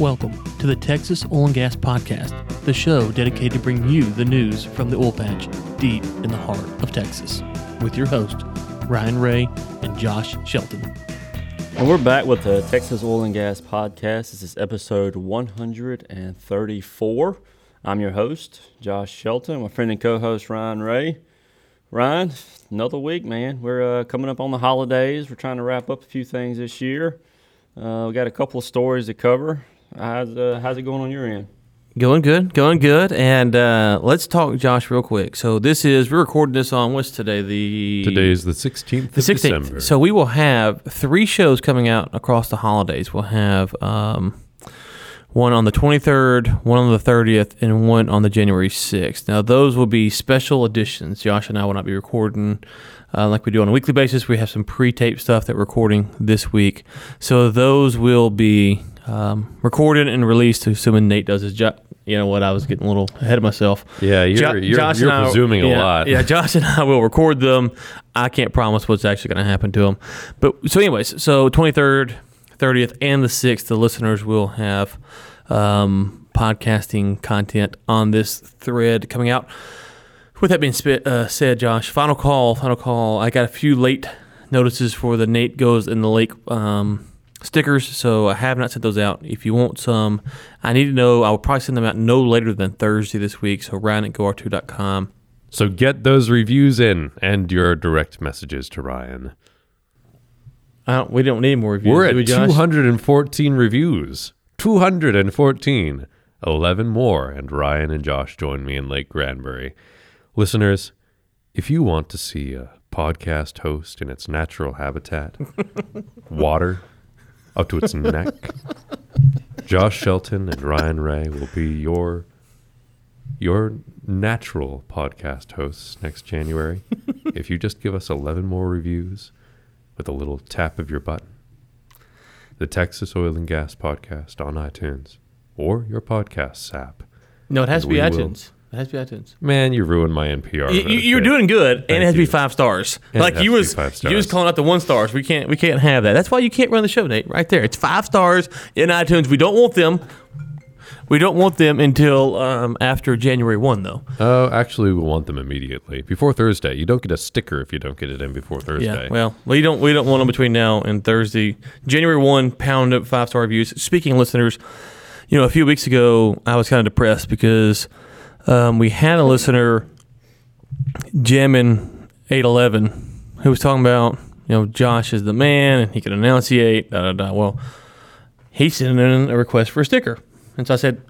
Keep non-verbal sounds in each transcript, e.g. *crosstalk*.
Welcome to the Texas Oil and Gas Podcast, the show dedicated to bring you the news from the oil patch deep in the heart of Texas, with your host, Ryan Ray and Josh Shelton. And we're back with the Texas Oil and Gas Podcast. This is episode 134. I'm your host, Josh Shelton, my friend and co host, Ryan Ray. Ryan, another week, man. We're uh, coming up on the holidays. We're trying to wrap up a few things this year. Uh, we got a couple of stories to cover. How's, uh, how's it going on your end? Going good, going good. And uh, let's talk, Josh, real quick. So this is we're recording this on what's today? The Today is the 16th the 16th. So we will have three shows coming out across the holidays. We'll have um, one on the 23rd, one on the 30th, and one on the January 6th. Now, those will be special editions. Josh and I will not be recording uh, like we do on a weekly basis. We have some pre tape stuff that we're recording this week. So those will be um, recorded and released, assuming Nate does his job. You know what? I was getting a little ahead of myself. yeah, you're, Jo- you're, Josh you're I- presuming a yeah, lot. Yeah, Josh and I will record them. I can't promise what's actually going to happen to them. But so, anyways, so 23rd, 30th, and the 6th, the listeners will have um, podcasting content on this thread coming out. With that being sp- uh, said, Josh, final call, final call. I got a few late notices for the Nate Goes in the Lake um, stickers, so I have not sent those out. If you want some, I need to know. I will probably send them out no later than Thursday this week. So Ryan at GoR2.com. So get those reviews in and your direct messages to Ryan. I don't, we don't need more reviews. We're do we, at 214 reviews. 214. 11 more, and Ryan and Josh join me in Lake Granbury. Listeners, if you want to see a podcast host in its natural habitat, *laughs* water up to its neck, *laughs* Josh Shelton and Ryan Ray will be your your natural podcast hosts next January. *laughs* if you just give us 11 more reviews with a little tap of your button, the Texas Oil and Gas Podcast on iTunes or your podcast app. No, it has to be iTunes. It has to be iTunes. Man, you ruined my NPR. You, you, you're doing good, and it has to be you. five stars. And it like has you to be was, five you was calling out the one stars. We can't, we can't have that. That's why you can't run the show, Nate. Right there, it's five stars in iTunes. We don't want them. We don't want them until um, after January one, though. Oh, actually, we want them immediately before Thursday. You don't get a sticker if you don't get it in before Thursday. Yeah. Well, we don't we don't want them between now and Thursday. January one, pound up five star reviews. Speaking of listeners, you know, a few weeks ago I was kind of depressed because um, we had a listener, Jamin eight eleven, who was talking about you know Josh is the man and he can enunciate. Da, da, da. Well, he sent in a request for a sticker, and so I said.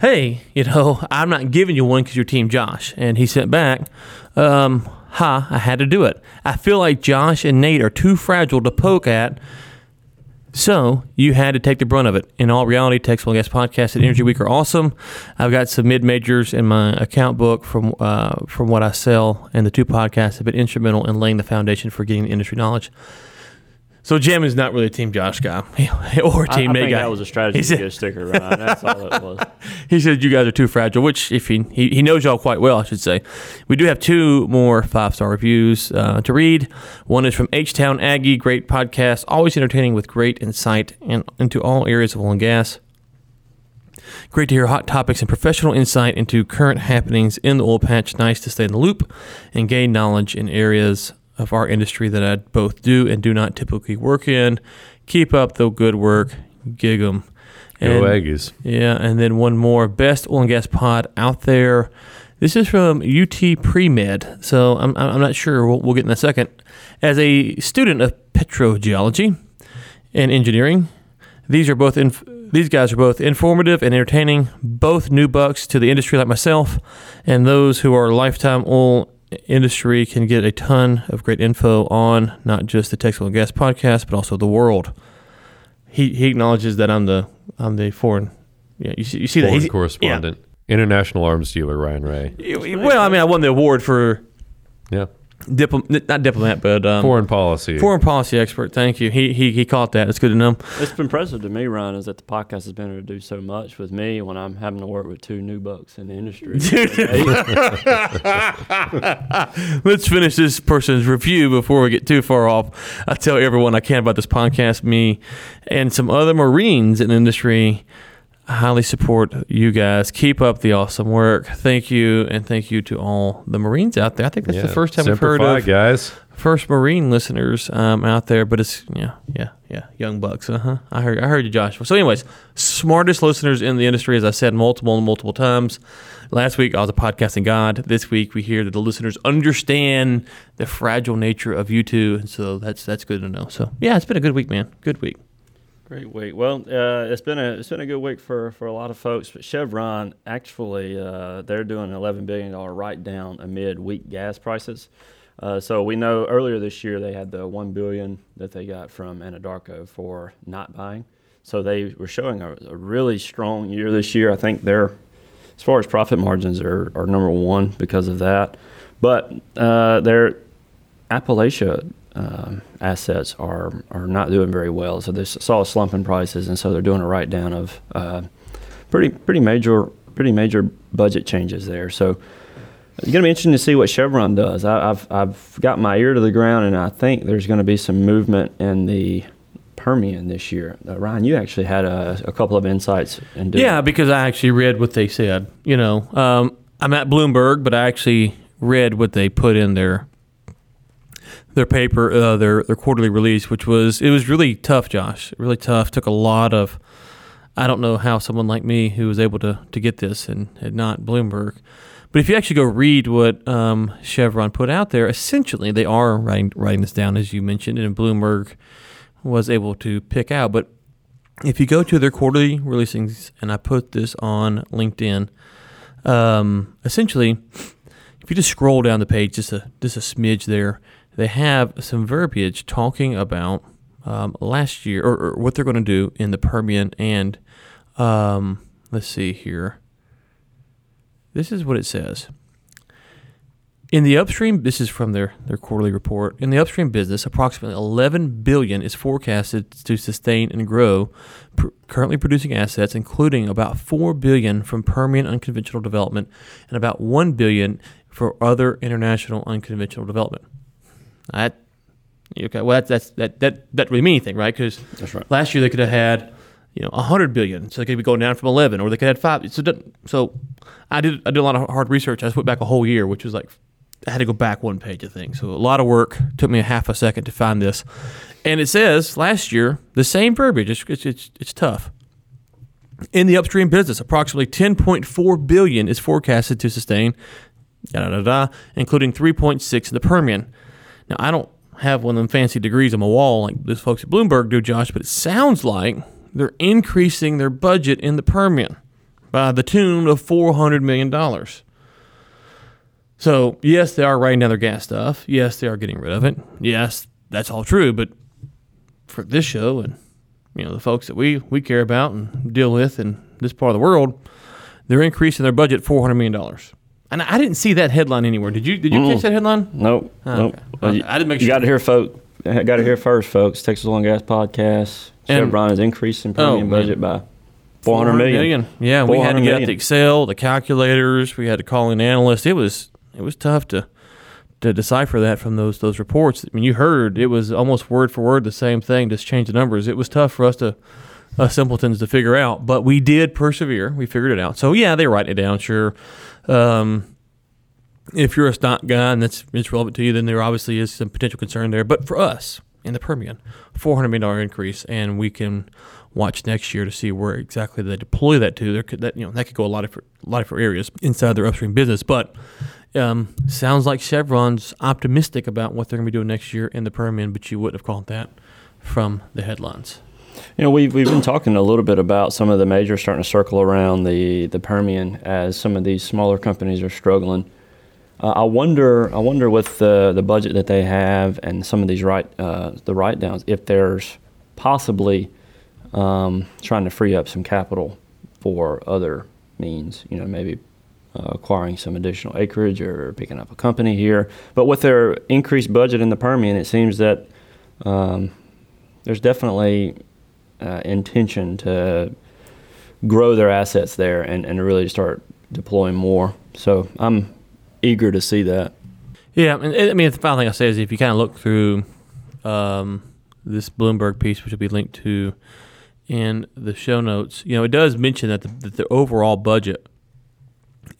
Hey, you know, I'm not giving you one because you're Team Josh. And he sent back, um, ha, I had to do it. I feel like Josh and Nate are too fragile to poke at, so you had to take the brunt of it. In all reality, Texas Gas Podcast and Energy Week are awesome. I've got some mid majors in my account book from uh, from what I sell, and the two podcasts have been instrumental in laying the foundation for getting industry knowledge. So Jim is not really a Team Josh guy *laughs* or a I, Team I Nate think guy. that was a strategy He to said- get a sticker. That's all it was. *laughs* he said you guys are too fragile, which if he he, he knows y'all quite well, I should say. We do have two more five star reviews uh, to read. One is from H Town Aggie, great podcast, always entertaining with great insight and into all areas of oil and gas. Great to hear hot topics and professional insight into current happenings in the oil patch. Nice to stay in the loop and gain knowledge in areas of our industry that I both do and do not typically work in. Keep up the good work. Gig 'em. Go And- Aggies. yeah, and then one more best oil and gas pod out there. This is from UT Pre Med, so I'm, I'm not sure. We'll, we'll get in a second. As a student of petrogeology and engineering, these are both inf- these guys are both informative and entertaining. Both new bucks to the industry like myself, and those who are lifetime oil industry can get a ton of great info on not just the Texas and Gas podcast, but also the world. He he acknowledges that I'm the I'm the foreign. Yeah, you see, you see that Foreign he's correspondent. International arms dealer Ryan Ray. Well, I mean, I won the award for Yeah. Dipl- not diplomat, but um, Foreign policy. foreign policy expert. Thank you. He he he caught that. It's good to know. It's been impressive to me, Ryan, is that the podcast has been able to do so much with me when I'm having to work with two new bucks in the industry. *laughs* Let's finish this person's review before we get too far off. I tell everyone I can about this podcast. Me and some other Marines in the industry I highly support you guys. Keep up the awesome work. Thank you, and thank you to all the Marines out there. I think that's the first time we've heard of guys. first Marine listeners um, out there. But it's yeah, yeah, yeah, young bucks. Uh huh. I heard, I heard you, Joshua. So, anyways, smartest listeners in the industry, as I said multiple and multiple times. Last week I was a podcasting god. This week we hear that the listeners understand the fragile nature of you two, and so that's that's good to know. So yeah, it's been a good week, man. Good week. Great week. Well, uh, it's been a it's been a good week for, for a lot of folks. But Chevron actually uh, they're doing an eleven billion dollar write down amid weak gas prices. Uh, so we know earlier this year they had the one billion that they got from Anadarko for not buying. So they were showing a, a really strong year this year. I think they're as far as profit margins are, are number one because of that. But uh, their Appalachia um, assets are are not doing very well. So they saw a slump in prices, and so they're doing a write down of uh, pretty pretty major pretty major budget changes there. So it's going to be interesting to see what Chevron does. I, I've I've got my ear to the ground, and I think there's going to be some movement in the Permian this year. Uh, Ryan, you actually had a, a couple of insights into Yeah, because I actually read what they said. You know, um, I'm at Bloomberg, but I actually read what they put in their their paper, uh, their their quarterly release, which was it was really tough, Josh. Really tough. Took a lot of. I don't know how someone like me who was able to to get this and, and not Bloomberg. But if you actually go read what um, Chevron put out there, essentially they are writing writing this down as you mentioned, and Bloomberg was able to pick out. But if you go to their quarterly releasings, and I put this on LinkedIn, um, essentially, if you just scroll down the page just a just a smidge there, they have some verbiage talking about um, last year or, or what they're going to do in the Permian and um, let's see here. This is what it says. In the upstream, this is from their, their quarterly report. In the upstream business, approximately 11 billion is forecasted to sustain and grow pr- currently producing assets, including about 4 billion from Permian unconventional development and about 1 billion for other international unconventional development. That okay? Well, that's, that's that that that really mean anything, right? Because That's right. last year they could have had you know a 100 billion, so they could be going down from 11, or they could have had five. So so I did I did a lot of hard research. I just went back a whole year, which was like I had to go back one page of things. So a lot of work took me a half a second to find this, and it says last year the same verbiage. It's it's it's, it's tough. In the upstream business, approximately 10.4 billion is forecasted to sustain, da da da da, including 3.6 in the Permian. Now I don't have one of them fancy degrees on my wall like those folks at Bloomberg do, Josh, but it sounds like they're increasing their budget in the Permian by the tune of 400 million dollars. So yes, they are writing down their gas stuff. Yes, they are getting rid of it. Yes, that's all true. But for this show and you know the folks that we we care about and deal with in this part of the world, they're increasing their budget 400 million dollars. And I didn't see that headline anywhere. Did you? Did you catch mm. that headline? Nope. Oh, nope. okay. Uh, well, you- I didn't make sure. You got to hear, folk. Got to hear first, folks. Texas Oil and Gas podcast. Chevron is increasing oh, Permian man. budget by 400 million. Yeah, we had to get the Excel, the calculators. We had to call in analysts. It was it was tough to to decipher that from those those reports. I mean, you heard it was almost word for word the same thing, just change the numbers. It was tough for us to us simpletons to figure out, but we did persevere. We figured it out. So yeah, they write it down. Sure. Um, if you're a stock guy and that's it's relevant to you, then there obviously is some potential concern there. But for us in the Permian, four hundred million dollar increase, and we can watch next year to see where exactly they deploy that to. There could that you know that could go a lot of a lot of areas inside their upstream business, but. Um, sounds like Chevron's optimistic about what they're going to be doing next year in the Permian, but you wouldn't have called that from the headlines. You know, we've, we've been talking a little bit about some of the majors starting to circle around the, the Permian as some of these smaller companies are struggling. Uh, I wonder, I wonder with the, the budget that they have and some of these write uh, the write downs, if there's possibly um, trying to free up some capital for other means. You know, maybe uh, acquiring some additional acreage or picking up a company here. But with their increased budget in the Permian, it seems that um, there's definitely uh, intention to grow their assets there and, and really start deploying more. So I'm eager to see that. Yeah, and I mean, the final thing I say is if you kind of look through um, this Bloomberg piece, which will be linked to in the show notes, you know, it does mention that the, that the overall budget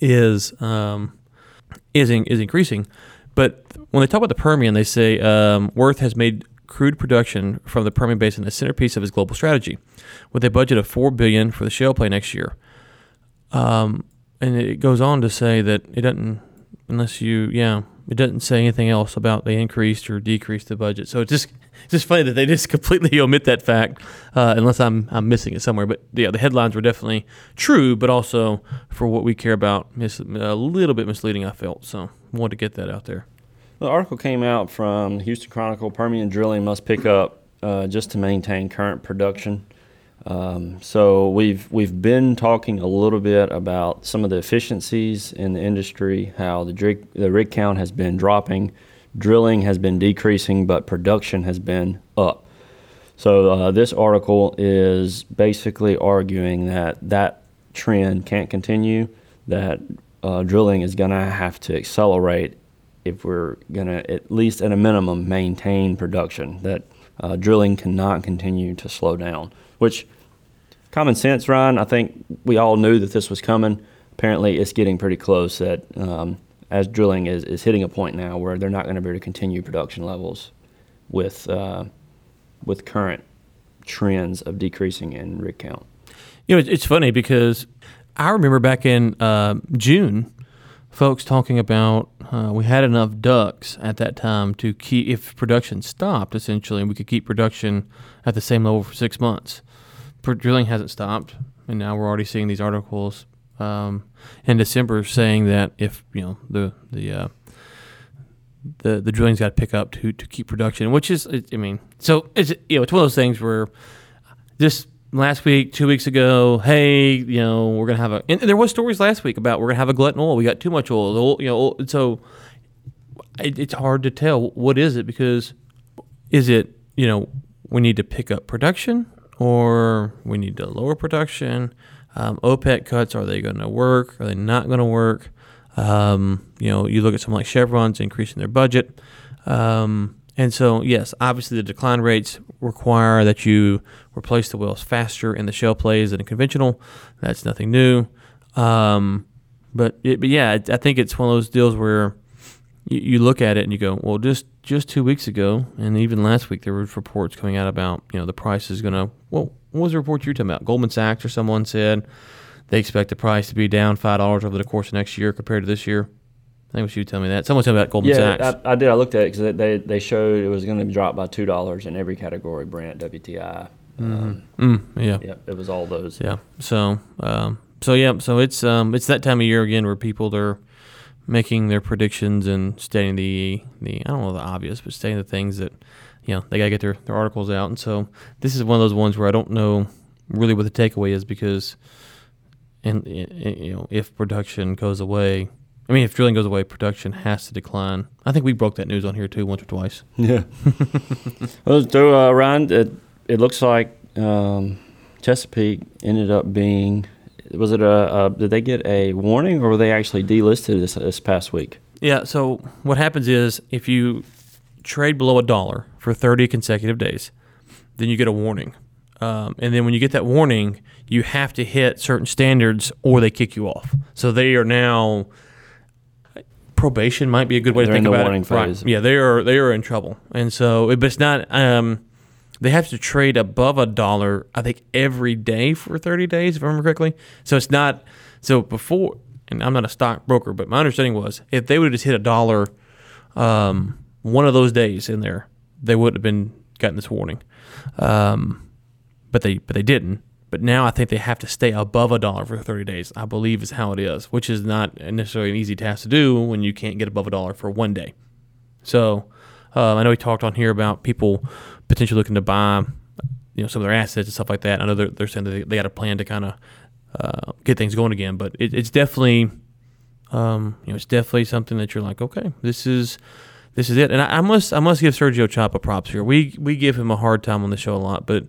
is um, is in, is increasing, but when they talk about the Permian, they say um, Worth has made crude production from the Permian Basin a centerpiece of his global strategy, with a budget of four billion for the shale play next year. Um, and it goes on to say that it doesn't, unless you, yeah, it doesn't say anything else about they increased or decreased the budget. So it's just it's just funny that they just *laughs* completely omit that fact, uh, unless I'm I'm missing it somewhere. But yeah, the headlines were definitely true, but also for what we care about, mis- a little bit misleading. I felt so. Wanted to get that out there. The article came out from Houston Chronicle. Permian drilling must pick up uh, just to maintain current production. Um, so we've we've been talking a little bit about some of the efficiencies in the industry, how the rig, the rig count has been dropping, drilling has been decreasing, but production has been up. So uh, this article is basically arguing that that trend can't continue, that uh, drilling is going to have to accelerate if we're going to, at least at a minimum, maintain production, that uh, drilling cannot continue to slow down, which common sense, Ryan, I think we all knew that this was coming. Apparently, it's getting pretty close that um, as drilling is, is hitting a point now where they're not going to be able to continue production levels with, uh, with current trends of decreasing in rig count. You know, it's, funny because I remember back in uh, June, folks talking about uh, we had enough DUCs at that time to keep if production stopped essentially, we could keep production at the same level for six months. drilling hasn't stopped, and now we're already seeing these articles um, in December saying that if you know the the uh, the the drilling's got to pick up to to keep production, which is I mean, so it's you know it's one of those things where just last week, two weeks ago, hey, you know, we're gonna have a. And there was stories last week about we're gonna have a glut in oil. We got too much oil. oil you know, so it, it's hard to tell what is it because is it you know we need to pick up production or we need to lower production. Um, OPEC cuts are they going to work? Are they not going to work? Um, you know, you look at someone like Chevron's increasing their budget. Um, and so, yes, obviously the decline rates require that you replace the wells faster in the shale plays than conventional. That's nothing new. Um, but, it, but yeah, I think it's one of those deals where you, you, look at it and you go, well, just just two weeks ago, and even last week, there were reports coming out about you know the price is going to. Well, what was the report you were talking about? Goldman Sachs or someone said they expect the price to be down five dollars over the course of next year compared to this year. I think you should tell me that. Someone told me about Goldman yeah, Sachs. I, I did. I looked at it because they they showed it was going to drop by two dollars in every category: Brent, WTI. Mm-hmm. Um, mm, yeah. Yeah. It was all those. Yeah. So, um, so yeah. So it's um, it's that time of year again where people are making their predictions and stating the the I don't know the obvious, but stating the things that you know they gotta get their, their articles out. And so this is one of those ones where I don't know really what the takeaway is because, and you know, if production goes away I mean, if drilling goes away, production has to decline. I think we broke that news on here too, once or twice. Yeah. *laughs* well, so uh, Ryan, it, it looks like um, Chesapeake ended up being. Was it a, a, Did they get a warning, or were they actually delisted this this past week? Yeah. So what happens is if you trade below a dollar for 30 consecutive days, then you get a warning. Um, and then when you get that warning, you have to hit certain standards or they kick you off. So they are now probation might be a good way They're to think about it. Phase. Right. Yeah, they are they are in trouble, and so but it's not. Um, they have to trade above a dollar, I think, every day for 30 days, if I remember correctly. So it's not. So before, and I'm not a stockbroker, but my understanding was if they would have just hit a dollar, um, one of those days in there, they would have been gotten this warning. Um, but they but they didn't. But now I think they have to stay above a dollar for 30 days, I believe is how it is, which is not necessarily an easy task to do when you can't get above a dollar for one day. So um, I know we talked on here about people potentially looking to buy you know some of their assets and stuff like that. I know they're, they're saying that they, they got a plan to kind of uh, get things going again, but it, it's definitely um, you know it's definitely something that you're like, okay, this is this is it. And I, I must I must give Sergio Chapa props here. We we give him a hard time on the show a lot, but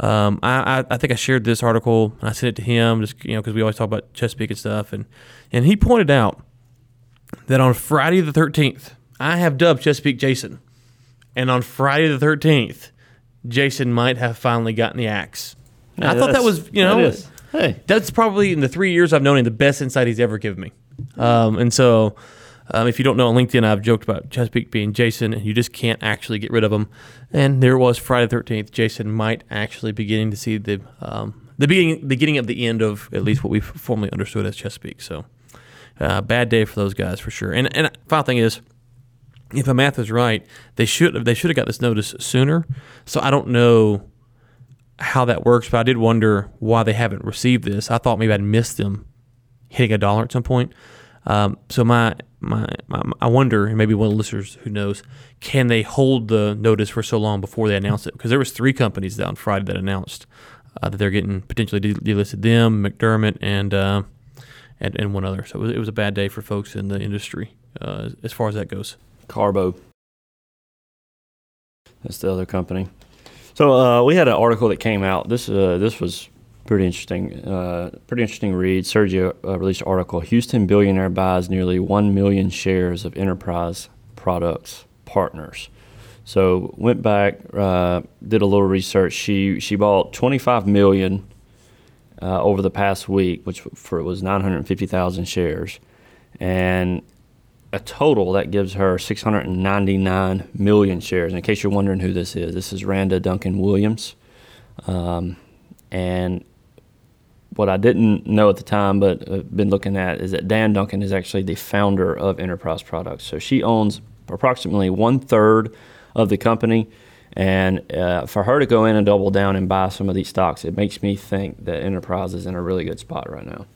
um, I, I, think I shared this article and I sent it to him just you know because we always talk about Chesapeake and stuff and and he pointed out that on Friday the 13th I have dubbed Chesapeake Jason and on Friday the 13th Jason might have finally gotten the axe I thought that was, you know, that. Hey, that's probably in the three years I've known him the best insight he's ever given me. Um, and so, um, if you don't know on LinkedIn, I've joked about Chesapeake being Jason, and you just can't actually get rid of him. And there was Friday the Thirteenth. Jason might actually beginning to see the um, the beginning beginning of the end of at least what we formerly understood as Chesapeake. So, uh, bad day for those guys for sure. And and final thing is, if my math is right, they should they should have got this notice sooner. So I don't know how that works, but I did wonder why they haven't received this. I thought maybe I'd missed them hitting a dollar at some point. Um, so my, my my I wonder, and maybe one of the listeners who knows, can they hold the notice for so long before they announce it? Because there was three companies on Friday that announced uh, that they're getting potentially delisted. Them, McDermott, and uh, and and one other. So it was, it was a bad day for folks in the industry uh, as far as that goes. Carbo. That's the other company. So uh, we had an article that came out. This uh, this was pretty interesting. Uh, pretty interesting read. Sergio uh, released an article. Houston billionaire buys nearly one million shares of Enterprise Products Partners. So went back, uh, did a little research. She she bought 25 million uh, over the past week, which for it was 950,000 shares, and a total that gives her 699 million shares. And In case you're wondering who this is, this is Randa Duncan Williams. Um, and what I didn't know at the time, but I've been looking at, is that Dan Duncan is actually the founder of Enterprise Products. So she owns approximately one third of the company. And uh, for her to go in and double down and buy some of these stocks, it makes me think that Enterprise is in a really good spot right now.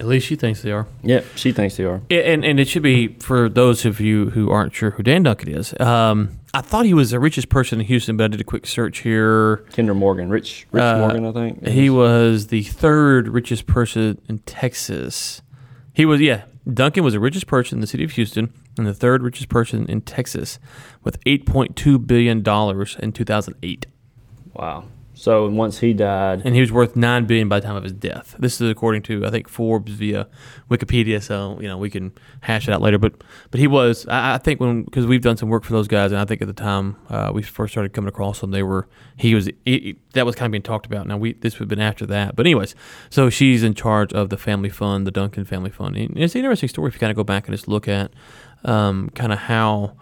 At least she thinks they are. Yeah, she thinks they are. And and it should be for those of you who aren't sure who Dan Duncan is. Um, I thought he was the richest person in Houston, but I did a quick search here. Kinder Morgan, Rich Rich Uh, Morgan, I think. He was the third richest person in Texas. He was, yeah, Duncan was the richest person in the city of Houston and the third richest person in Texas with $8.2 billion in 2008. Wow. So once he died, And he was worth 9 billion by the time of his death. This is according to, I think, Forbes via Wikipedia. So, you know, we can hash it out later. But but he was, I, I think, when, because we've done some work for those guys, and I think at the time uh, we first started coming across them, they were, he was, he, that was kind of being talked about. Now, we this would have been after that. But, anyways, so she's in charge of the family fund, the Duncan Family Fund. And it's an interesting story if you kind of go back and just look at um, kind of how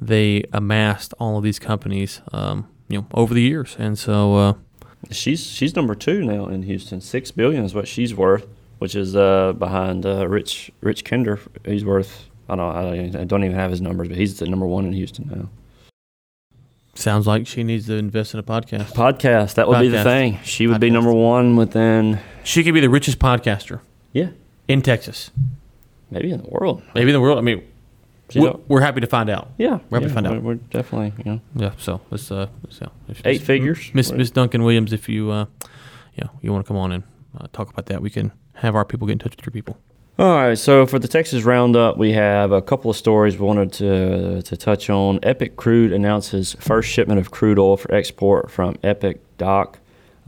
they amassed all of these companies, um, you know, over the years. And so, uh, she's she's number two now in Houston. Six billion is what she's worth, which is uh, behind uh, Rich Rich Kinder. He's worth I don't I, I don't even have his numbers, but he's the number one in Houston now. sounds like she needs to invest in a podcast. Podcast that would be the thing. She would be number one within She could be the richest podcaster yeah in Texas, maybe in the world. maybe in the world. I mean, we're, we're happy to find out. yeah, We're happy yeah, to find out. We're, we're definitely you know Yeah. So let's uh, let's, if- eight Miss- figures. Miss Miss Duncan Williams, if you uh, you know, you want to come on and uh, talk about that, we can have our people get in touch with your people. All right, so for the Texas Roundup, we have a couple of stories we wanted to to touch on. Epic Crude announces first shipment of crude oil for export from Epic Dock.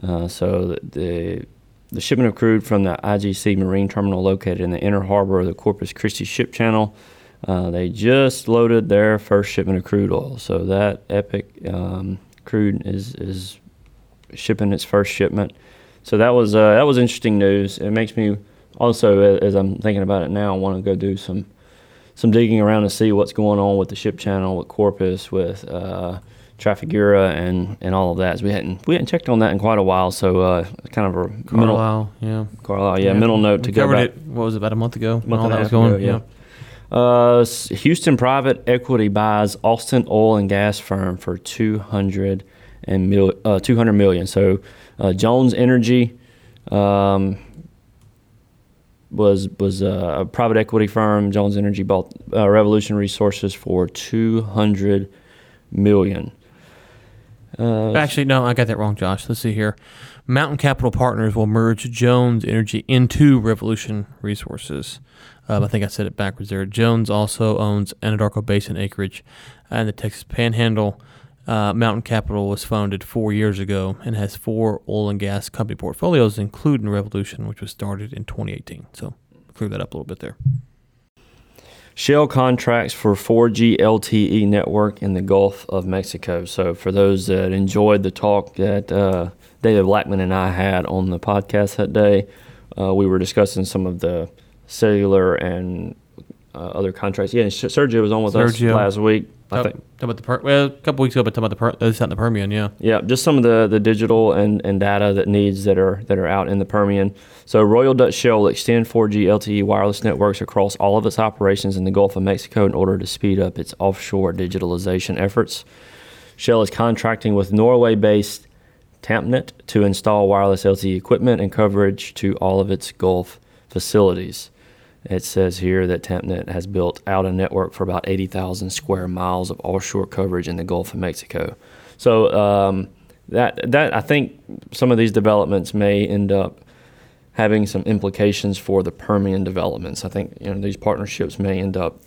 Uh, so the, the the shipment of crude from the IGC Marine Terminal located in the inner harbor of the Corpus Christi Ship Channel. Uh, they just loaded their first shipment of crude oil. So that Epic um, crude is is shipping its first shipment. So that was uh, that was interesting news. It makes me also, as I'm thinking about it now, I want to go do some some digging around and see what's going on with the ship channel, with Corpus, with uh, Trafigura, and and all of that. As we hadn't we hadn't checked on that in quite a while, so uh, kind of a mental Carlisle, yeah, Carlisle, yeah, mental note to we go covered back. it. What was it, about a month ago? when Month all and a that was going. ago, yeah. Uh, Houston private equity buys Austin oil and gas firm for 200 and mil, uh, 200 million. So uh, Jones Energy um, was was a private equity firm. Jones Energy bought uh, Revolution Resources for 200 million. Uh, Actually, no, I got that wrong, Josh. Let's see here. Mountain Capital Partners will merge Jones Energy into Revolution Resources. Um, I think I said it backwards there. Jones also owns Anadarko Basin acreage and the Texas Panhandle. Uh, Mountain Capital was founded four years ago and has four oil and gas company portfolios, including Revolution, which was started in 2018. So clear that up a little bit there. Shell contracts for 4G LTE network in the Gulf of Mexico. So, for those that enjoyed the talk that uh, David Blackman and I had on the podcast that day, uh, we were discussing some of the cellular and uh, other contracts. Yeah, and Sergio was on with Sergio. us last week. I Talk, think. talk about the per- well, a couple weeks ago, but talking about the per- this out in the Permian, yeah. Yeah, just some of the, the digital and, and data that needs that are that are out in the Permian. So Royal Dutch Shell will extend 4G LTE wireless networks across all of its operations in the Gulf of Mexico in order to speed up its offshore digitalization efforts. Shell is contracting with Norway-based Tampnet to install wireless LTE equipment and coverage to all of its Gulf facilities. It says here that Tampnet has built out a network for about 80,000 square miles of offshore coverage in the Gulf of Mexico. So um, that that I think some of these developments may end up having some implications for the Permian developments. I think you know these partnerships may end up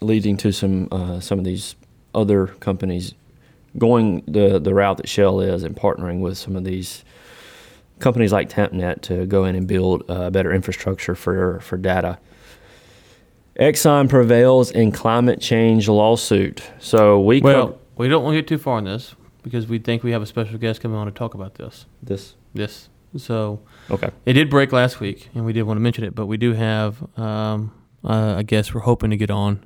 leading to some uh, some of these other companies going the the route that Shell is and partnering with some of these companies like Tampnet to go in and build uh, better infrastructure for for data. Exxon prevails in climate change lawsuit. So we Well, co- we don't want to get too far on this because we think we have a special guest coming on to talk about this. this This. So okay. it did break last week, and we did want to mention it, but we do have, um, uh, I guess we're hoping to get on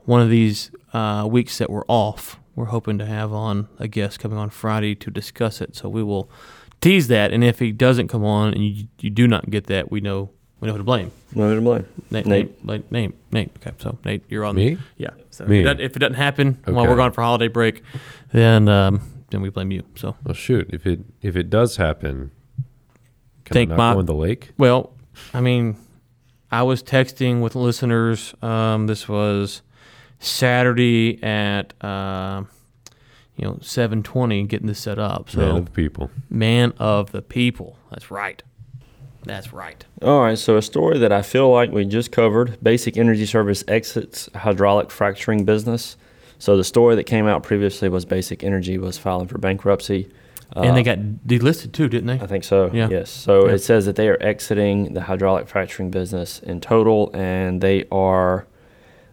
one of these uh, weeks that we're off. We're hoping to have on a guest coming on Friday to discuss it. So we will tease that, and if he doesn't come on and you, you do not get that, we know we know who to blame. No to blame. Nate, Nate. Nate, Nate, Nate, Nate. Okay, so Nate, you're on. Me? Yeah. So Me. If, it doesn't, if it doesn't happen while we're gone for holiday break, then um, then we blame you. So Well, shoot. If it if it does happen, can Think I not my- go in the lake? Well, I mean, I was texting with listeners. Um, this was Saturday at uh, you know seven twenty, getting this set up. So Man of the people. man of the people. That's right. That's right. All right, so a story that I feel like we just covered Basic Energy Service exits hydraulic fracturing business. So the story that came out previously was Basic Energy was filing for bankruptcy. and they Uh, got delisted too, didn't they? I think so. Yeah. Yes. So Yeah. it says that they are exiting the hydraulic fracturing business in total, and they are.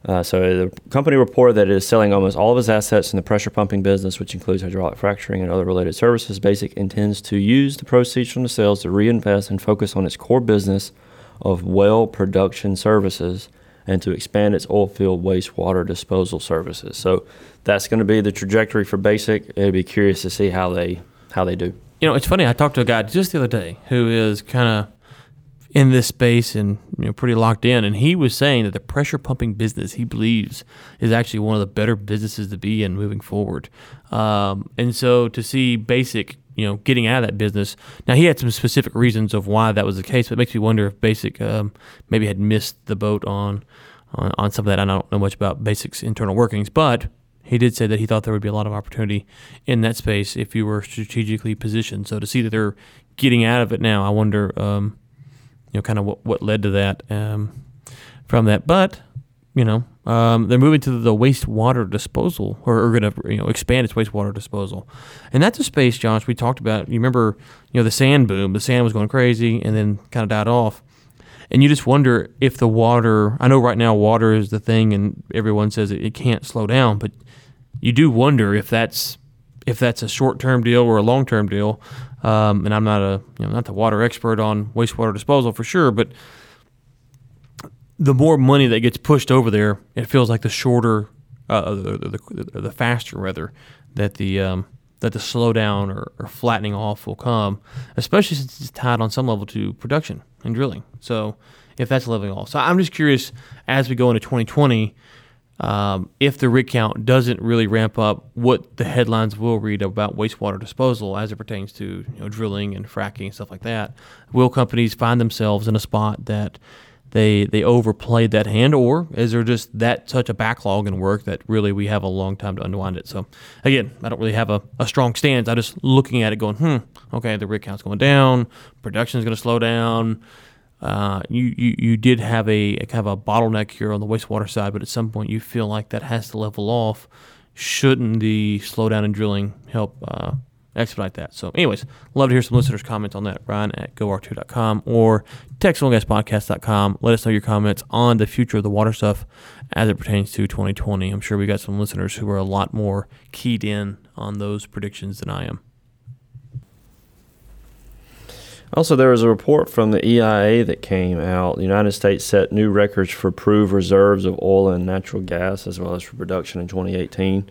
Uh, so the company reported that it is selling almost all of its assets in the pressure pumping business, which includes hydraulic fracturing and other related services. Basic intends to use the proceeds from the sales to reinvest and focus on its core business of well production services and to expand its oil field wastewater disposal services. So that's going to be the trajectory for Basic. It'd be curious to see how they how they do. You know, it's funny. I talked to a guy just the other day who is kind of in this space and you know pretty locked in, and he was saying that the pressure pumping business he believes is actually one of the better businesses to be in moving forward. Um, and so to see Basic, you know, getting out of that business. Now he had some specific reasons of why that was the case, but it makes me wonder if Basic um, maybe had missed the boat on, on on some of that. I don't know much about Basic's internal workings, but he did say that he thought there would be a lot of opportunity in that space if you were strategically positioned. So to see that they're getting out of it now, I wonder, um, you know, kind of what, what led to that um, from that. But you know, um, they're moving to the wastewater disposal, or going to you know expand its wastewater disposal, and that's a space, Josh. We talked about. You remember, you know, the sand boom. The sand was going crazy, and then kind of died off. And you just wonder if the water. I know right now water is the thing, and everyone says it, it can't slow down, but you do wonder if that's if that's a short term deal or a long term deal. Um, and I'm not a you know not the water expert on wastewater disposal for sure, but the more money that gets pushed over there, it feels like the shorter, uh, the, the, the, the faster rather that the um, that the slowdown or, or flattening off will come, especially since it's tied on some level to production and drilling. So if that's leveling off, so I'm just curious as we go into 2020 um, if the rig count doesn't really ramp up, what the headlines will read about wastewater disposal as it pertains to you know, drilling and fracking and stuff like that. Will companies find themselves in a spot that they they overplayed that hand, or is there just that such a backlog in work that really we have a long time to unwind it? So again, I don't really have a, a strong stance. I'm just looking at it, going, hmm, okay, the rig count's going down, production is going to slow down. Uh, you, you you did have a, a kind of a bottleneck here on the wastewater side, but at some point you feel like that has to level off. Shouldn't the slowdown in drilling help uh, expedite that. So, anyways, love to hear some listeners' comments on that. Ryan at goR2.com or textilegaspodcast.com. Let us know your comments on the future of the water stuff as it pertains to 2020. I'm sure we got some listeners who are a lot more keyed in on those predictions than I am. Also, there was a report from the EIA that came out. The United States set new records for proved reserves of oil and natural gas, as well as for production in 2018.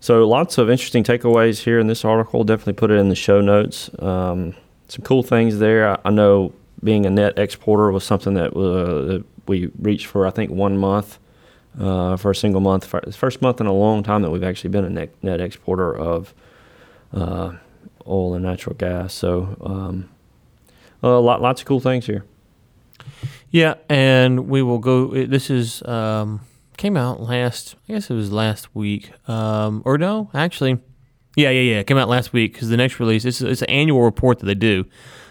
So, lots of interesting takeaways here in this article. Definitely put it in the show notes. Um, some cool things there. I, I, know being a net exporter was something that, uh, we reached for, I think, one month uh, for a single month. First month in a long time that we've actually been a net, net exporter of uh, oil and natural gas. So, um, uh, lot, lots of cool things here. Yeah, and we will go. This is um, came out last. I guess it was last week, um, or no, actually, yeah, yeah, yeah. It came out last week because the next release it's it's an annual report that they do,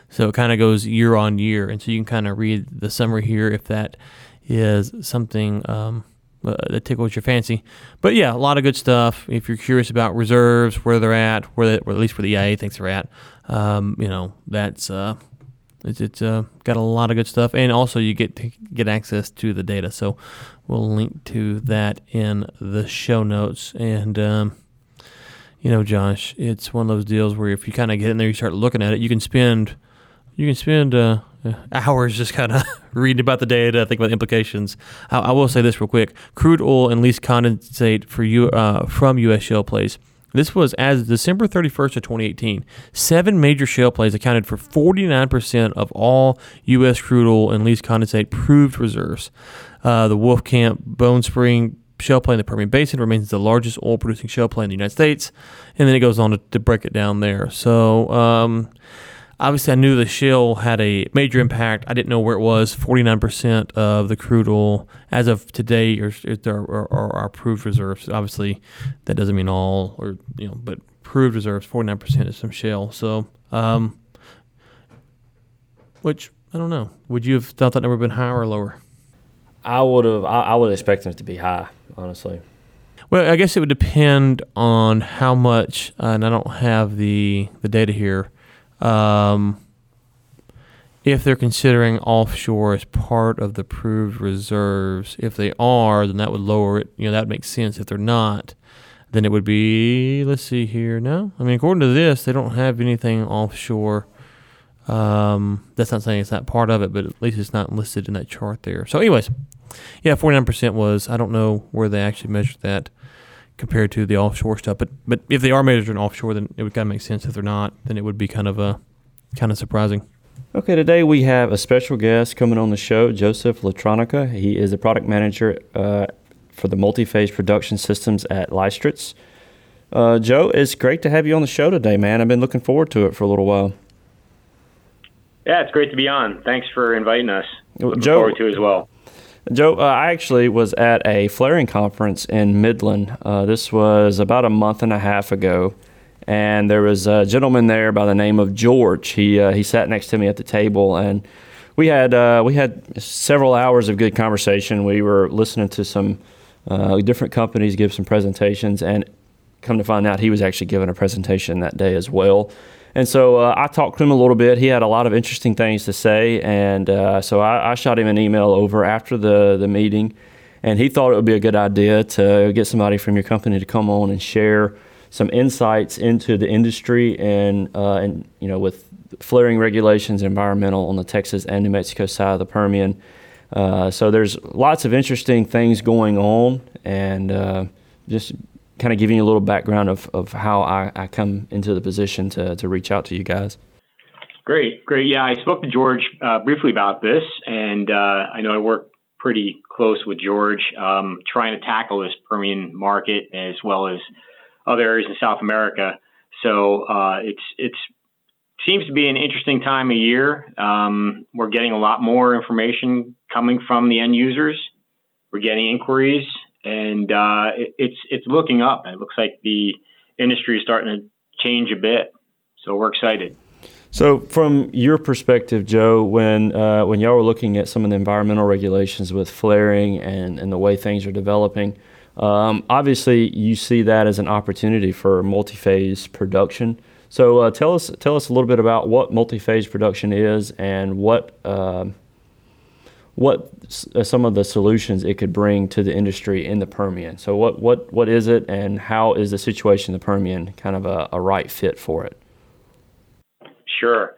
so it kind of goes year on year, and so you can kind of read the summary here if that is something um, uh, that tickles your fancy. But yeah, a lot of good stuff. If you're curious about reserves, where they're at, where, they, or at least where the EIA thinks they're at, um, you know, that's uh, it's, it's uh, got a lot of good stuff, and also you get to get access to the data. So we'll link to that in the show notes. And um, you know, Josh, it's one of those deals where if you kind of get in there, you start looking at it, you can spend you can spend uh, hours just kind of *laughs* reading about the data, think about the implications. I, I, will say this real quick: crude oil and lease condensate for you uh, from U.S. shale plays this was as December 31st of 2018. Seven major shale plays accounted for 49% of all U.S. crude oil and lease condensate proved reserves. Uh, the Wolfcamp Bone Spring shale play in the Permian Basin remains the largest oil producing shale play in the United States. And then it goes on to, to break it down there. So, um, obviously I knew the shale had a major impact. I didn't know where it was. Forty nine percent of the crude oil as of today are, are, are, are proved reserves. Obviously, that doesn't mean all, or you know, but proved reserves. Forty nine percent is some shale. So, um, which I don't know. Would you have thought that number been higher or lower? I would have. I, I would expect it to be high, honestly. Well, I guess it would depend on how much, uh, and I don't have the the data here um, if they're considering offshore as part of the proved reserves, if they are, then that would lower it. You know, that makes sense. If they're not, then it would be, let's see here. No, I mean, according to this, they don't have anything offshore. Um, that's not saying it's not part of it, but at least it's not listed in that chart there. So, anyways, yeah, 49% was, I don't know where they actually measured that compared to the offshore stuff. But but if they are measuring offshore, then it would kind of make sense. If they're not, then it would be kind of a kind of surprising. Okay, today we have a special guest coming on the show, Joseph Latronica. He is the product manager uh, for the multi-phase production systems at Leistritz. Uh, Joe, it's great to have you on the show today, man. I've been looking forward to it for a little while. Yeah, it's great to be on. Thanks for inviting us. Looking Joe, forward to as well. Joe, uh, I actually was at a flaring conference in Midland. Uh, this was about a month and a half ago, and there was a gentleman there by the name of George. He uh, he sat next to me at the table, and we had uh, we had several hours of good conversation. We were listening to some uh, different companies give some presentations, and come to find out, he was actually giving a presentation that day as well. And so uh, I talked to him a little bit. He had a lot of interesting things to say, and uh, so I, I, shot him an email over after the the meeting, and he thought it would be a good idea to get somebody from your company to come on and share some insights into the industry and uh, and you know with flaring regulations, environmental on the Texas and New Mexico side of the Permian. Uh, so there's lots of interesting things going on, and uh, just kind of giving you a little background of, of how I, I come into the position to, to reach out to you guys. Great, great. Yeah, I spoke to George uh, briefly about this, and uh, I know I work pretty close with George, um, trying to tackle this Permian market as well as other areas in South America. So uh, it's it's seems to be an interesting time of year. Um, we're getting a lot more information coming from the end users. We're getting inquiries, and uh, it, it's it's looking up. It looks like the industry is starting to change a bit. So we're excited. So, from your perspective, Joe, when uh, when y'all were looking at some of the environmental regulations with flaring and, and the way things are developing, um, obviously you see that as an opportunity for multi-phase production. So uh, tell us tell us a little bit about what multi-phase production is and what uh, what uh, some of the solutions it could bring to the industry in the Permian. So what what what is it, and how is the situation in the Permian kind of a, a right fit for it? Sure.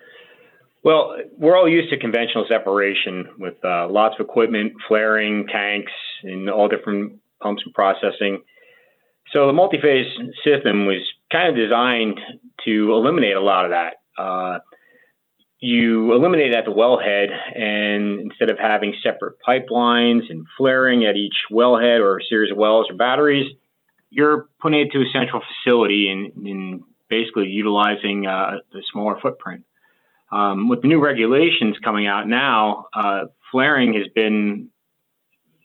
Well, we're all used to conventional separation with uh, lots of equipment, flaring, tanks, and all different pumps and processing. So the multi-phase system was kind of designed to eliminate a lot of that. Uh, you eliminate at the wellhead, and instead of having separate pipelines and flaring at each wellhead or a series of wells or batteries, you're putting it to a central facility and, and basically utilizing uh, the smaller footprint. Um, with the new regulations coming out now, uh, flaring has been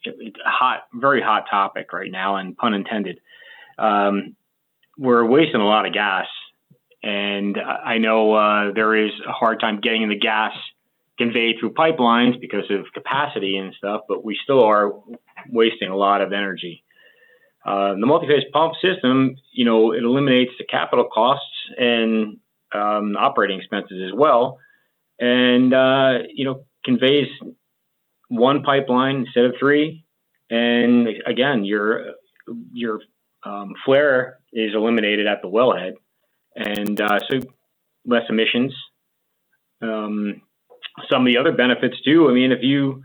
a hot, very hot topic right now, and pun intended. Um, we're wasting a lot of gas, and I know uh, there is a hard time getting the gas conveyed through pipelines because of capacity and stuff, but we still are wasting a lot of energy. Uh, the multi-phase pump system, you know, it eliminates the capital costs and um, operating expenses as well, and uh, you know, conveys one pipeline instead of three. And again, your your um, flare is eliminated at the wellhead, and uh, so less emissions. Um, some of the other benefits too. I mean, if you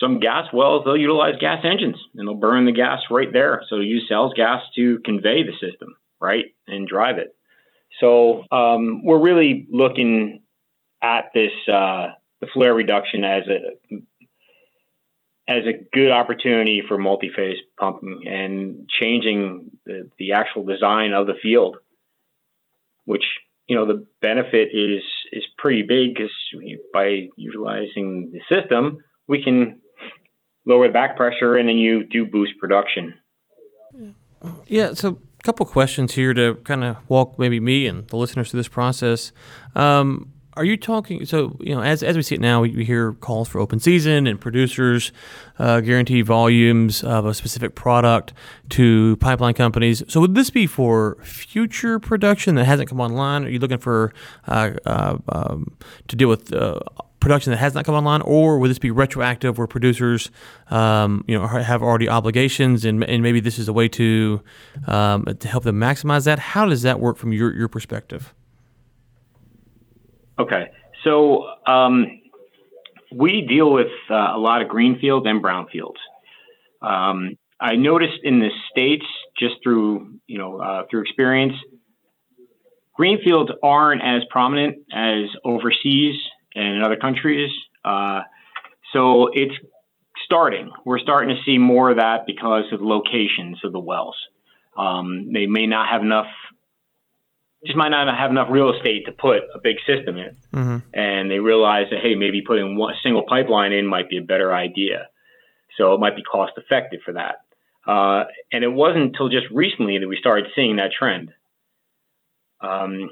some gas wells, they'll utilize gas engines and they'll burn the gas right there. So use sales gas to convey the system, right, and drive it. So um, we're really looking at this uh, the flare reduction as a as a good opportunity for multi-phase pumping and changing the, the actual design of the field, which you know the benefit is is pretty big because by utilizing the system, we can lower the back pressure and then you do boost production. Yeah. So a couple questions here to kind of walk maybe me and the listeners through this process. Um, are you talking? So you know, as, as we see it now, we, hear calls for open season and producers uh, guarantee volumes of a specific product to pipeline companies. So would this be for future production that hasn't come online? Are you looking for uh, uh, um, to deal with? Uh, production that has not come online, or would this be retroactive where producers, um, you know, have already obligations, and, and maybe this is a way to um, to help them maximize that? How does that work from your your perspective? Okay. So um, we deal with uh, a lot of greenfields and brownfields. Um, I noticed in the states, just through you know uh, through experience, greenfields aren't as prominent as overseas and in other countries. Uh, so it's starting. We're starting to see more of that because of locations of the wells. Um, they may not have enough just might not have enough real estate to put a big system in. Mm-hmm. And they realize that, hey, maybe putting one single pipeline in might be a better idea. So it might be cost effective for that. Uh, and it wasn't until just recently that we started seeing that trend. Um,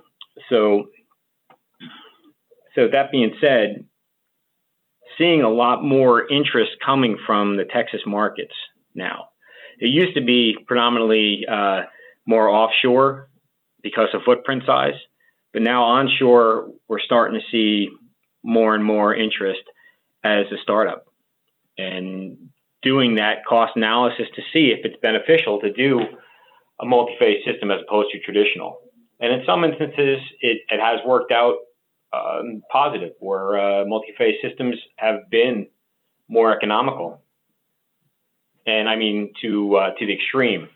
so, so that being said, seeing a lot more interest coming from the Texas markets now. It used to be predominantly uh, more offshore because of footprint size. But now onshore, we're starting to see more and more interest as a startup and doing that cost analysis to see if it's beneficial to do a multi-phase system as opposed to traditional. And in some instances, it, it has worked out um, positive where uh, multi-phase systems have been more economical. And I mean to uh, to the extreme.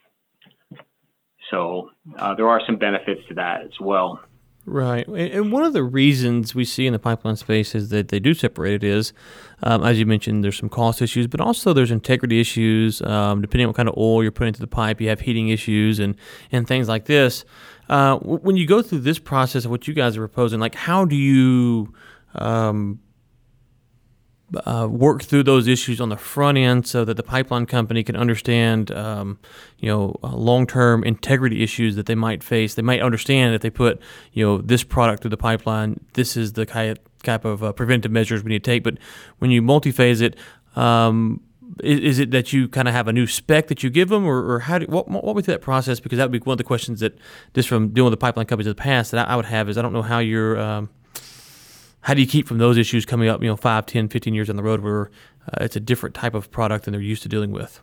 So uh, there are some benefits to that as well. Right. And one of the reasons we see in the pipeline space is that they do separate it is, um, as you mentioned, there's some cost issues, but also there's integrity issues. Um, depending on what kind of oil you're putting into the pipe, you have heating issues and, and things like this. Uh, when you go through this process of what you guys are proposing, like how do you um, uh, work through those issues on the front end so that the pipeline company can understand, um, you know, uh, long-term integrity issues that they might face. They might understand if they put, you know, this product through the pipeline, this is the type of uh, preventive measures we need to take. But when you multi-phase it, um, is, is it that you kind of have a new spec that you give them, or, or how do what what through that process? Because that would be one of the questions that just from dealing with the pipeline companies in the past that I, I would have is I don't know how you're um, how do you keep from those issues coming up, you know, 5, 10, 15 years down the road where uh, it's a different type of product than they're used to dealing with?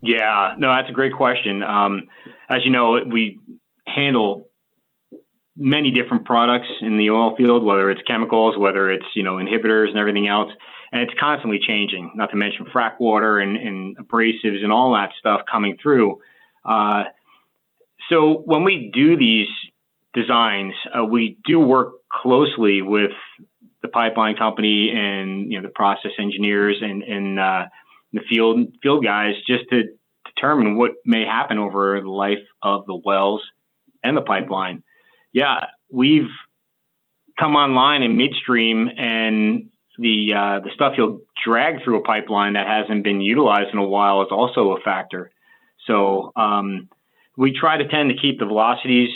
Yeah, no, that's a great question. Um, as you know, we handle many different products in the oil field, whether it's chemicals, whether it's you know inhibitors and everything else, and it's constantly changing. Not to mention frac water and, and abrasives and all that stuff coming through. Uh, so when we do these designs, uh, we do work closely with the pipeline company and you know the process engineers and, and uh, the field field guys just to determine what may happen over the life of the wells and the pipeline. Yeah, we've come online in midstream and the uh, the stuff you'll drag through a pipeline that hasn't been utilized in a while is also a factor. So um, we try to tend to keep the velocities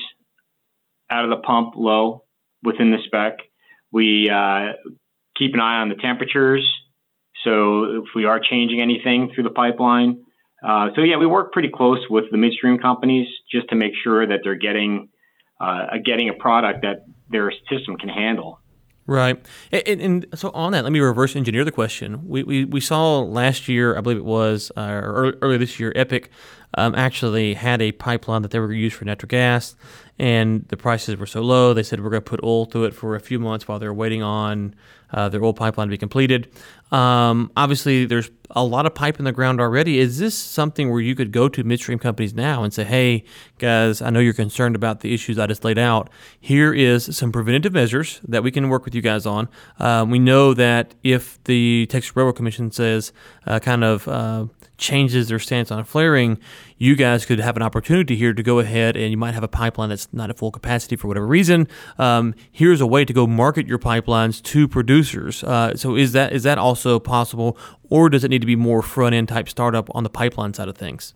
out of the pump low within the spec. We uh, keep an eye on the temperatures. So if we are changing anything through the pipeline, uh, so yeah, we work pretty close with the midstream companies just to make sure that they're getting uh, getting a product that their system can handle. Right. And, and, so on that, let me reverse engineer the question. We, we, we saw last year, I believe it was, uh, or earlier this year, Epic um, actually had a pipeline that they were used for natural gas, and the prices were so low, they said we're going to put oil through it for a few months while they're waiting on uh, their oil pipeline to be completed. Um, obviously, there's a lot of pipe in the ground already. Is this something where you could go to midstream companies now and say, hey, guys, I know you're concerned about the issues I just laid out. Here is some preventative measures that we can work with you guys on. Um, we know that if the Texas Railroad Commission says uh, kind of uh, changes their stance on flaring, you guys could have an opportunity here to go ahead and you might have a pipeline that's not at full capacity for whatever reason. Um, here's a way to go market your pipelines to producers. Uh, so is that is that also possible, or does it need to be more front end type startup on the pipeline side of things?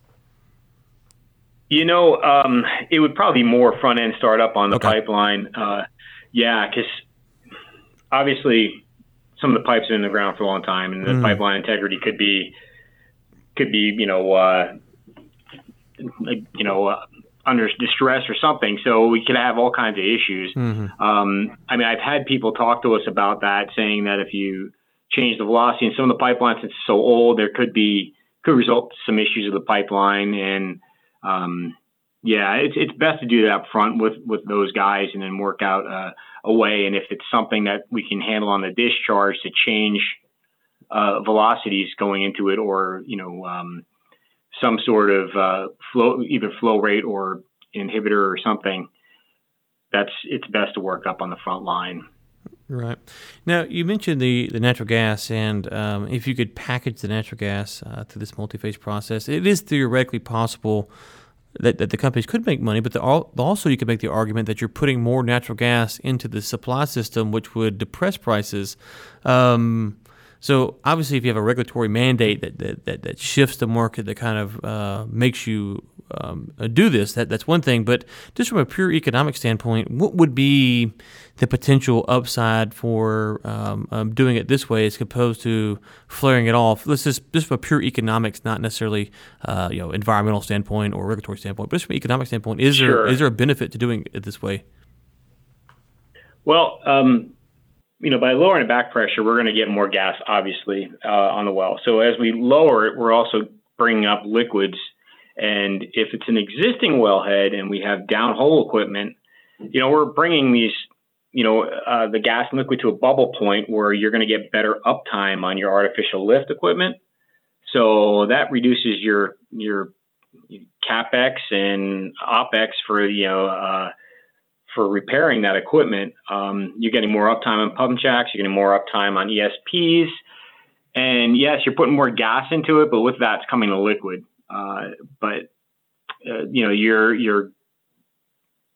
You know, um, it would probably be more front end startup on the okay. pipeline. Uh, yeah, because obviously some of the pipes are in the ground for a long time, and the mm. pipeline integrity could be could be you know uh, you know uh, under distress or something. So we could have all kinds of issues. Mm-hmm. Um, I mean, I've had people talk to us about that, saying that if you change the velocity in some of the pipelines, it's so old, there could be could result some issues with the pipeline. And um, yeah, it's it's best to do that up front with with those guys, and then work out uh, a way. And if it's something that we can handle on the discharge to change uh, velocities going into it, or you know, um, some sort of uh, flow, either flow rate or inhibitor or something. That's it's best to work up on the front line. Right. Now, you mentioned the, the natural gas, and um, if you could package the natural gas uh, through this multi phase process, it is theoretically possible that, that the companies could make money, but the, also you could make the argument that you're putting more natural gas into the supply system, which would depress prices. Um, so obviously, if you have a regulatory mandate that that, that, that shifts the market, that kind of uh, makes you um, uh, do this, that that's one thing. But just from a pure economic standpoint, what would be the potential upside for um, um, doing it this way as opposed to flaring it off? Let's just just from a pure economics, not necessarily uh, you know environmental standpoint or regulatory standpoint, but just from an economic standpoint, is sure. there is there a benefit to doing it this way? Well, um, you know, by lowering the back pressure, we're going to get more gas, obviously, uh, on the well. So as we lower it, we're also bringing up liquids. And if it's an existing wellhead and we have downhole equipment, you know, we're bringing these, you know, uh, the gas and liquid to a bubble point where you're going to get better uptime on your artificial lift equipment. So that reduces your your capex and opex for you know uh, for repairing that equipment, um, you're getting more uptime on pump jacks, you're getting more uptime on ESPs, and yes, you're putting more gas into it, but with that, it's coming to liquid. Uh, but uh, you know, you're you're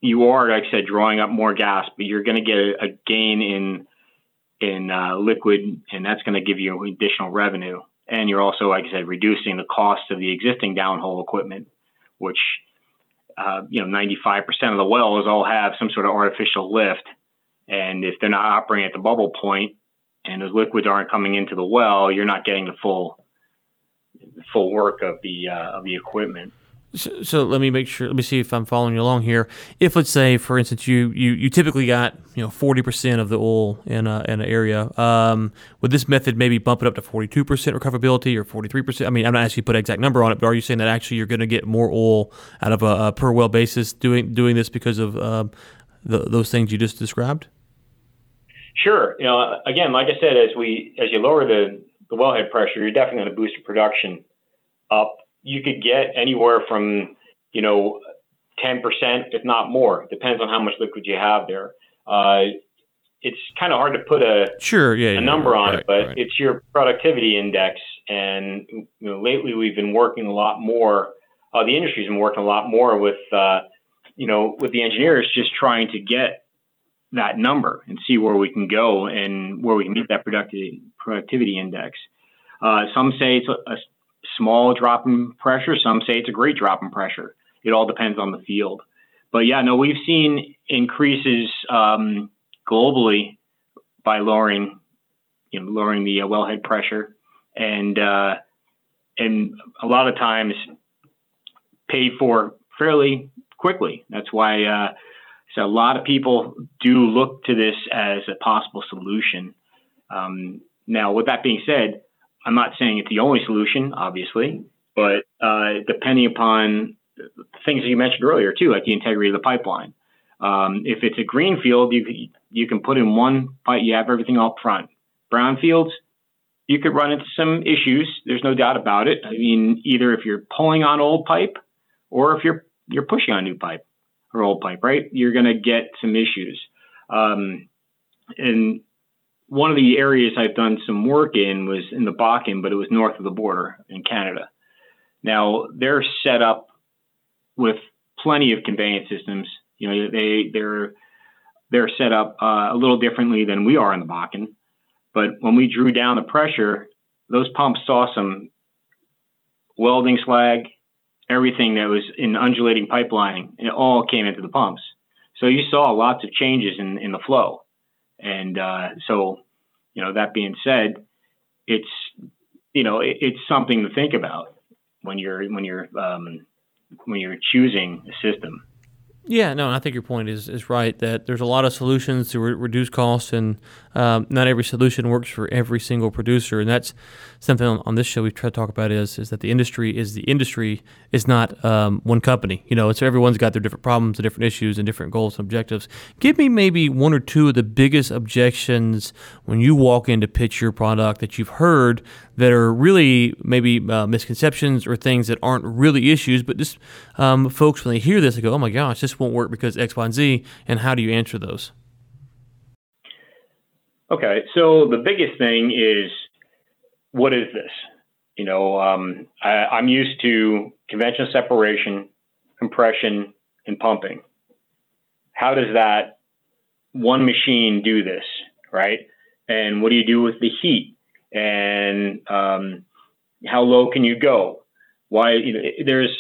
you are, like I said, drawing up more gas, but you're going to get a, a, gain in in uh, liquid, and that's going to give you additional revenue. And you're also, like I said, reducing the cost of the existing downhole equipment, which uh, you know, 95% of the wells all have some sort of artificial lift. And if they're not operating at the bubble point and those liquids aren't coming into the well, you're not getting the full full work of the uh, of the equipment. So, so, let me make sure. Let me see if I'm following you along here. If let's say, for instance, you you, you typically got you know 40 percent of the oil in a, in an area. Um, would this method maybe bump it up to 42 percent recoverability or 43 percent? I mean, I'm not asking you to put an exact number on it, but are you saying that actually you're going to get more oil out of a, a, per well basis doing doing this because of um, the, those things you just described? Sure. You know, again, like I said, as we as you lower the the wellhead pressure, you're definitely going to boost production up you could get anywhere from, you know, 10%, if not more. Depends on how much liquid you have there. Uh, it's kind of hard to put a sure, yeah, a yeah, number on right, it, but right. it's your productivity index. And you know, lately we've been working a lot more. Uh, the industry's been working a lot more with, uh, you know, with the engineers, just trying to get that number and see where we can go and where we can meet that productivity productivity index. Uh, some say it's a, a small drop in pressure. Some say it's a great drop in pressure. It all depends on the field. But yeah, no, we've seen increases um, globally by lowering, you know, lowering the uh, wellhead pressure, and uh, and a lot of times paid for fairly quickly. That's why uh, so a lot of people do look to this as a possible solution. Um, now, with that being said, I'm not saying it's the only solution, obviously, but uh, depending upon things that you mentioned earlier too, like the integrity of the pipeline. Um, if it's a green field, you you can put in one pipe, you have everything up front. Brown fields, you could run into some issues. There's no doubt about it. I mean, either if you're pulling on old pipe, or if you're you're pushing on new pipe or old pipe, right? You're going to get some issues. Um, and one of the areas I've done some work in was in the Bakken, but it was north of the border in Canada. Now they're set up with plenty of conveyance systems. You know, they they're they're set up uh, a little differently than we are in the Bakken. But when we drew down the pressure, those pumps saw some welding slag, everything that was in undulating pipelining, it all came into the pumps. So you saw lots of changes in, in the flow. And uh, so, you know, that being said, it's you know it, it's something to think about when you're when you're um, when you're choosing a system. Yeah, no, I think your point is, is right that there's a lot of solutions to re- reduce costs, and um, not every solution works for every single producer. And that's something on, on, this show we've tried to talk about is is that the industry is the industry is not um, one company. You know, it's everyone's got their different problems, and different issues, and different goals and objectives. Give me maybe one or two of the biggest objections when you walk in to pitch your product that you've heard that are really maybe uh, misconceptions or things that aren't really issues, but just um, folks when they hear this, they go, "Oh my gosh, this won't work because X, Y, and Z." And how do you answer those? Okay, so the biggest thing is, what is this? You know, um, I, I'm used to conventional separation, compression, and pumping. How does that one machine do this, right? And what do you do with the heat? And um, how low can you go? Why you know, there's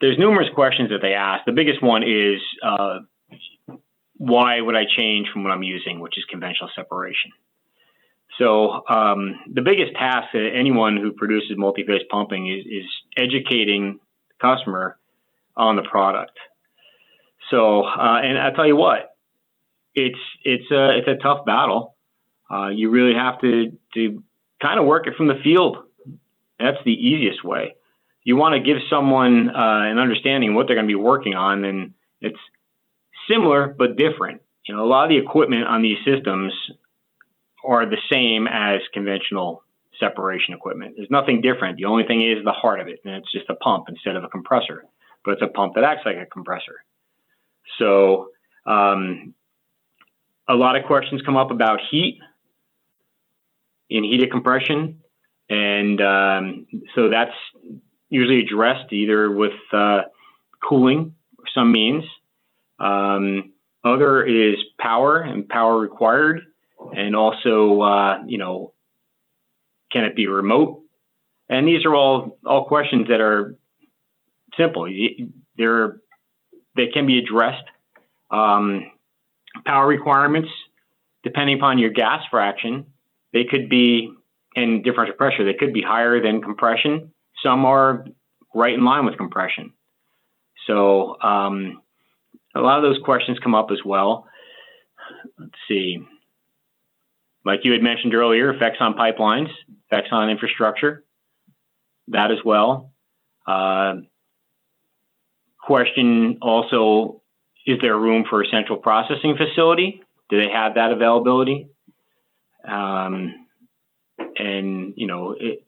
there's numerous questions that they ask. The biggest one is uh, why would I change from what I'm using, which is conventional separation. So um, the biggest task that anyone who produces multi-phase pumping is, is educating the customer on the product. So uh, and I tell you what, it's it's a it's a tough battle. Uh, you really have to to kind of work it from the field. That's the easiest way. You want to give someone uh, an understanding of what they're going to be working on, and it's similar but different. You know, a lot of the equipment on these systems are the same as conventional separation equipment. There's nothing different. The only thing is the heart of it, and it's just a pump instead of a compressor. But it's a pump that acts like a compressor. So, um, a lot of questions come up about heat in heated compression. And um, so that's usually addressed either with uh, cooling or some means. Um, other is power and power required, and also uh, you know, can it be remote? And these are all all questions that are simple. They're they can be addressed. Um, power requirements, depending upon your gas fraction, they could be in differential pressure. They could be higher than compression. some are right in line with compression. So um, a lot of those questions come up as well. Let's see. Like you had mentioned earlier, effects on pipelines, effects on infrastructure, that as well. Uh, question also is there room for a central processing facility? Do they have that availability? Um, and, you know, it,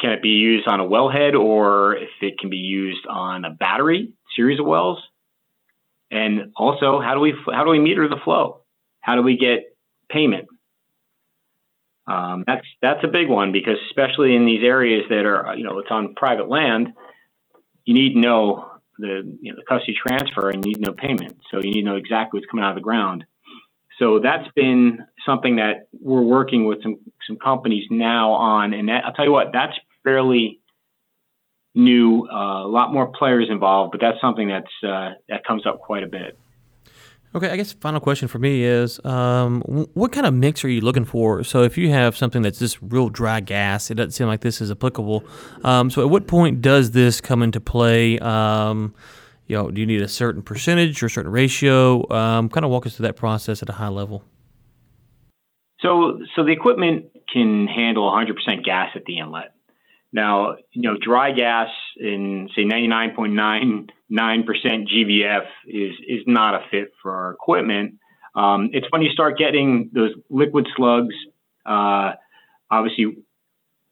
can it be used on a wellhead or if it can be used on a battery series of wells? And also, how do we how do we meter the flow? How do we get payment? Um, that's that's a big one because especially in these areas that are you know it's on private land, you need to know the you know the custody transfer and you need to know payment. So you need to know exactly what's coming out of the ground. So that's been something that we're working with some some companies now on, and that, I'll tell you what, that's fairly new. Uh, a lot more players involved, but that's something that's uh, that comes up quite a bit. Okay, I guess final question for me is, um, what kind of mix are you looking for? So if you have something that's just real dry gas, it doesn't seem like this is applicable. Um, so at what point does this come into play? Um, you know, do you need a certain percentage or a certain ratio? Um, kind of walk us through that process at a high level. So, so the equipment can handle 100% gas at the inlet. Now, you know, dry gas in say 99.99% GVF is is not a fit for our equipment. Um, it's when you start getting those liquid slugs, uh, obviously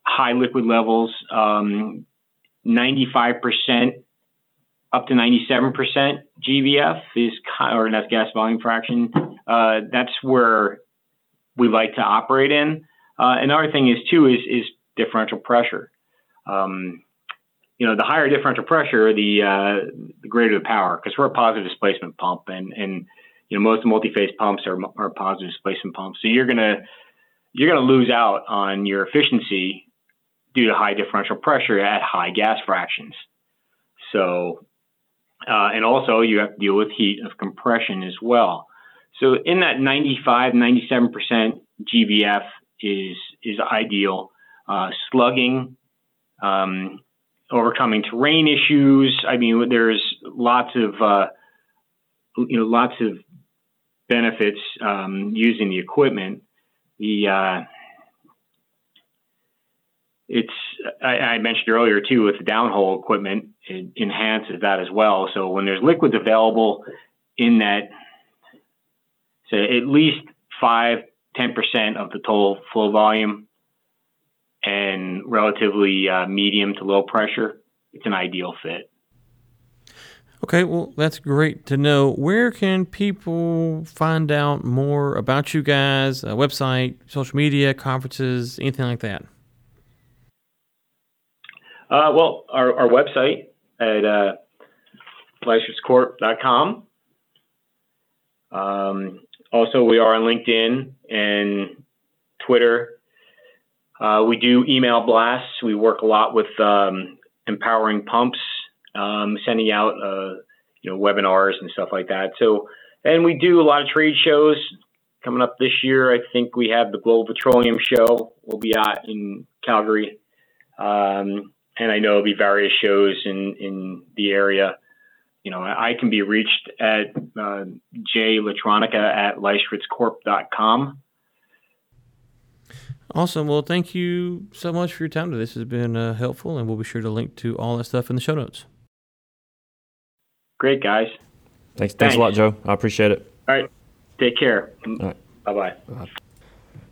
high liquid levels, um, 95% up to 97% GVF is, or that's gas volume fraction. Uh, that's where we like to operate in. Uh, another thing is too is is differential pressure um, you know, the higher differential pressure, the uh, the greater the power, because we're a positive displacement pump, and and you know most multi-phase pumps are are positive displacement pumps. So you're gonna you're gonna lose out on your efficiency due to high differential pressure at high gas fractions. So uh, and also you have to deal with heat of compression as well. So in that 95, 97% GVF is is ideal. Uh, slugging um, overcoming terrain issues. I mean, there's lots of uh, you know lots of benefits um, using the equipment. The uh, it's I, I, mentioned earlier too with the downhole equipment, it enhances that as well. So when there's liquids available in that, say at least five, 10% of the total flow volume, and relatively uh, medium to low pressure, it's an ideal fit. Okay, well, that's great to know. Where can people find out more about you guys? A website, social media, conferences, anything like that? Uh, well, our, our website at uh. Um, also, we are on LinkedIn and Twitter uh, we do email blasts. We work a lot with um, empowering pumps, um, sending out uh, you know webinars and stuff like that. So, and we do a lot of trade shows coming up this year. I think we have the Global Petroleum Show. We'll be out in Calgary, um, and I know there'll be various shows in in the area. You know, I, I can be reached at uh, jlatronica at com. Awesome. Well, thank you so much for your time today. This has been uh, helpful, and we'll be sure to link to all that stuff in the show notes. Great, guys. Thanks. Thanks, thanks a lot, Joe. I appreciate it. All right. Take care. Right. Bye-bye. bye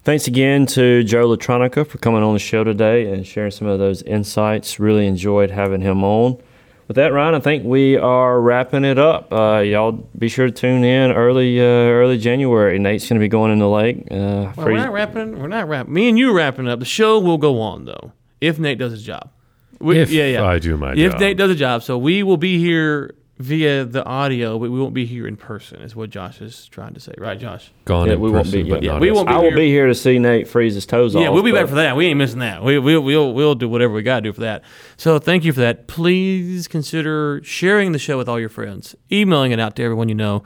Thanks again to Joe Latronica for coming on the show today and sharing some of those insights. Really enjoyed having him on with that, Ryan, I think we are wrapping it up. Uh, y'all be sure to tune in early uh, early January. Nate's going to be going in the lake. Uh, well, we're not wrapping. We're not wrapping. Me and you wrapping up. The show will go on though if Nate does his job. We, if yeah, yeah. I do my if job. Nate does a job, so we will be here via the audio, but we won't be here in person. Is what Josh is trying to say, right, Josh? Gone yeah, we won't be. Yeah, yeah we won't. Be I will here. be here to see Nate freeze his toes yeah, off. Yeah, we'll be back for that. We ain't missing that. We we'll we'll we'll do whatever we got to do for that. So thank you for that. Please consider sharing the show with all your friends, emailing it out to everyone you know.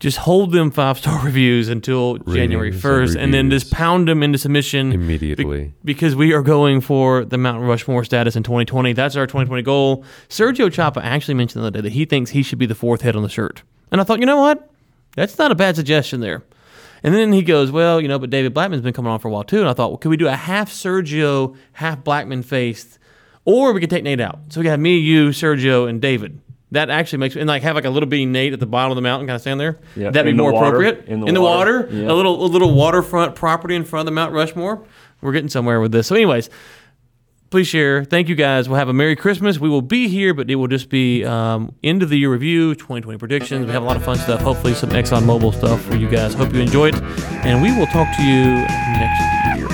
Just hold them five star *laughs* reviews until January Ratings and first, and then just pound them into submission Immediately. because we are going for the Mount Rushmore status in 2020. That's our 2020 goal. Sergio Chapa actually mentioned the other day that he thinks he should be the fourth head on the shirt, and I thought, you know what, that's not a bad suggestion there. And then he goes, well, you know, but David Blackman's been coming on for a while too, and I thought, well, could we do a half Sergio, half Blackman faced, or we could take Nate out. So we got me, you, Sergio, and David. That actually makes and like have like a little bitty Nate at the bottom of the mountain, kind of stand there. Yeah, That'd be in the more water, appropriate in the water. water, yeah. A little a little waterfront property in front of the Mount Rushmore. We're getting somewhere with this. So, anyways, please share. Thank you guys. We'll have a Merry Christmas. We will be here, but it will just be um, end of the year review, 2020 predictions. We have a lot of fun stuff. Hopefully, some Exxon ExxonMobil stuff for you guys. Hope you enjoyed, and we will talk to you next year.